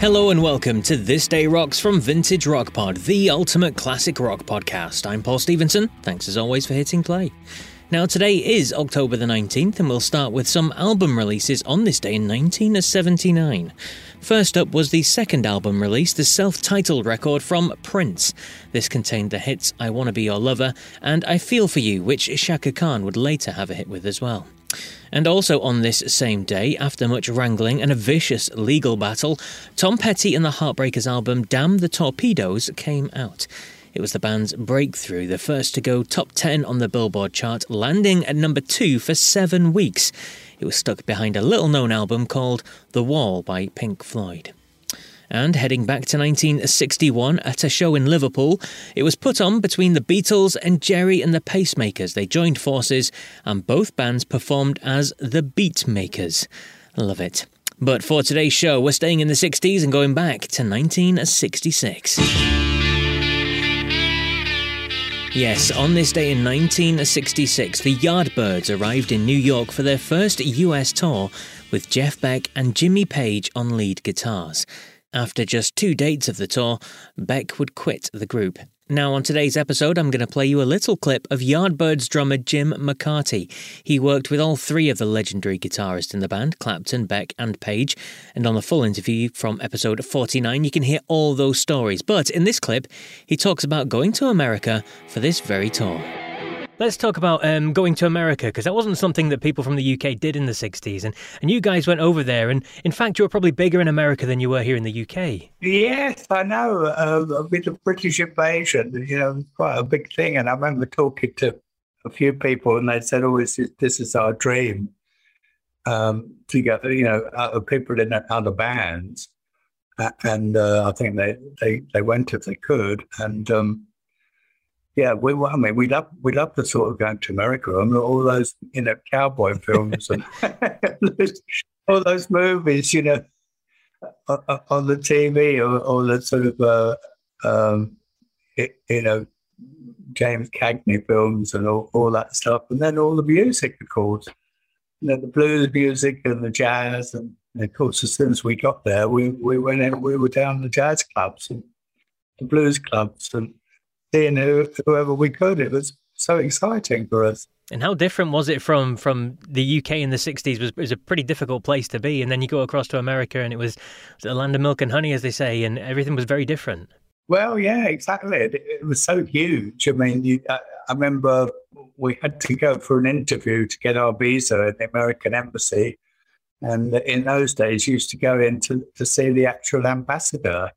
Hello and welcome to This Day Rocks from Vintage Rock Pod, the ultimate classic rock podcast. I'm Paul Stevenson. Thanks as always for hitting play. Now, today is October the 19th, and we'll start with some album releases on this day in 1979. First up was the second album release, the self titled record from Prince. This contained the hits I Wanna Be Your Lover and I Feel For You, which Chaka Khan would later have a hit with as well. And also on this same day, after much wrangling and a vicious legal battle, Tom Petty and the Heartbreakers album Damn the Torpedoes came out. It was the band's breakthrough, the first to go top 10 on the Billboard chart, landing at number 2 for seven weeks. It was stuck behind a little known album called The Wall by Pink Floyd. And heading back to 1961 at a show in Liverpool, it was put on between the Beatles and Gerry and the Pacemakers. They joined forces, and both bands performed as the Beatmakers. Love it. But for today's show, we're staying in the 60s and going back to 1966. Yes, on this day in 1966, the Yardbirds arrived in New York for their first US tour with Jeff Beck and Jimmy Page on lead guitars. After just two dates of the tour, Beck would quit the group. Now, on today's episode, I'm going to play you a little clip of Yardbirds drummer Jim McCarty. He worked with all three of the legendary guitarists in the band Clapton, Beck, and Page. And on the full interview from episode 49, you can hear all those stories. But in this clip, he talks about going to America for this very tour. Let's talk about um, going to America because that wasn't something that people from the UK did in the 60s. And, and you guys went over there. And in fact, you were probably bigger in America than you were here in the UK. Yes, I know. Uh, with the British invasion, you know, quite a big thing. And I remember talking to a few people and they said, oh, this is, this is our dream um, to get, you know, other people in other bands. And uh, I think they, they, they went if they could. And, um, yeah, we I mean, we love we love the sort of going to America. I mean, all those you know cowboy films and all those movies, you know, on the TV or, or the sort of uh, um, you know James Cagney films and all, all that stuff, and then all the music, of course, you know, the blues music and the jazz, and, and of course, as soon as we got there, we we went in, we were down the jazz clubs and the blues clubs and seeing who, whoever we could. It was so exciting for us. And how different was it from from the UK in the '60s? Was was a pretty difficult place to be, and then you go across to America, and it was, a land of milk and honey, as they say, and everything was very different. Well, yeah, exactly. It, it was so huge. I mean, you, I, I, remember we had to go for an interview to get our visa at the American embassy, and in those days, you used to go in to, to see the actual ambassador.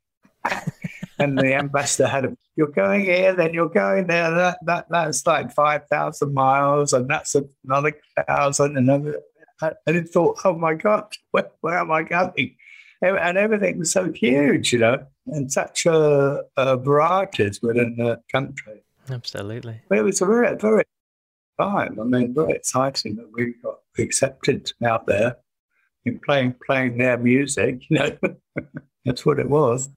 And the ambassador had a, you're going here, then you're going there. That, that that's like five thousand miles, and that's another thousand, and another. And it thought, oh my God, where, where am I going? And everything was so huge, you know, and such a, a varieties within the country. Absolutely. But it was a very, very time. I mean, very exciting that we got accepted out there in playing playing their music. You know, that's what it was.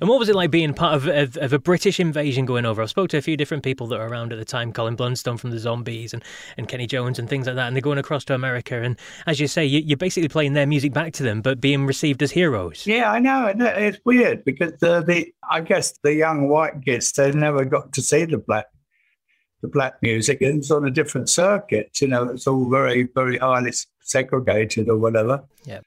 And what was it like being part of, of, of, a British invasion going over? I spoke to a few different people that were around at the time, Colin Blunstone from the Zombies and, and Kenny Jones and things like that, and they're going across to America. And as you say, you, are basically playing their music back to them, but being received as heroes. Yeah, I know. It's weird because the, the I guess the young white kids they never got to see the black the black music. It's on a different circuit. You know, it's all very very highly segregated or whatever. Yeah.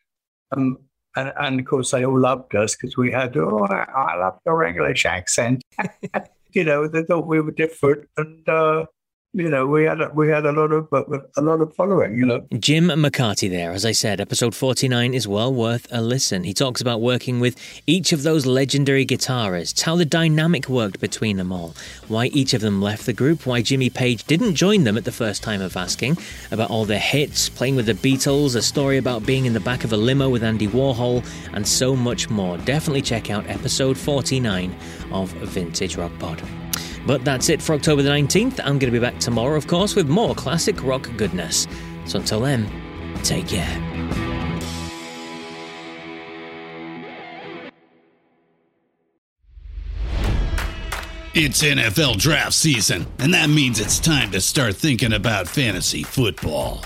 Um, and, and of course, they all loved us because we had, oh, I love your English accent. you know, they thought we were different. And, uh, you know, we had a, we had a lot of uh, a lot of following. You know, Jim McCarty. There, as I said, episode forty nine is well worth a listen. He talks about working with each of those legendary guitarists, how the dynamic worked between them all, why each of them left the group, why Jimmy Page didn't join them at the first time of asking, about all their hits, playing with the Beatles, a story about being in the back of a limo with Andy Warhol, and so much more. Definitely check out episode forty nine of Vintage Rock Pod. But that's it for October the 19th. I'm going to be back tomorrow, of course, with more classic rock goodness. So until then, take care. It's NFL draft season, and that means it's time to start thinking about fantasy football.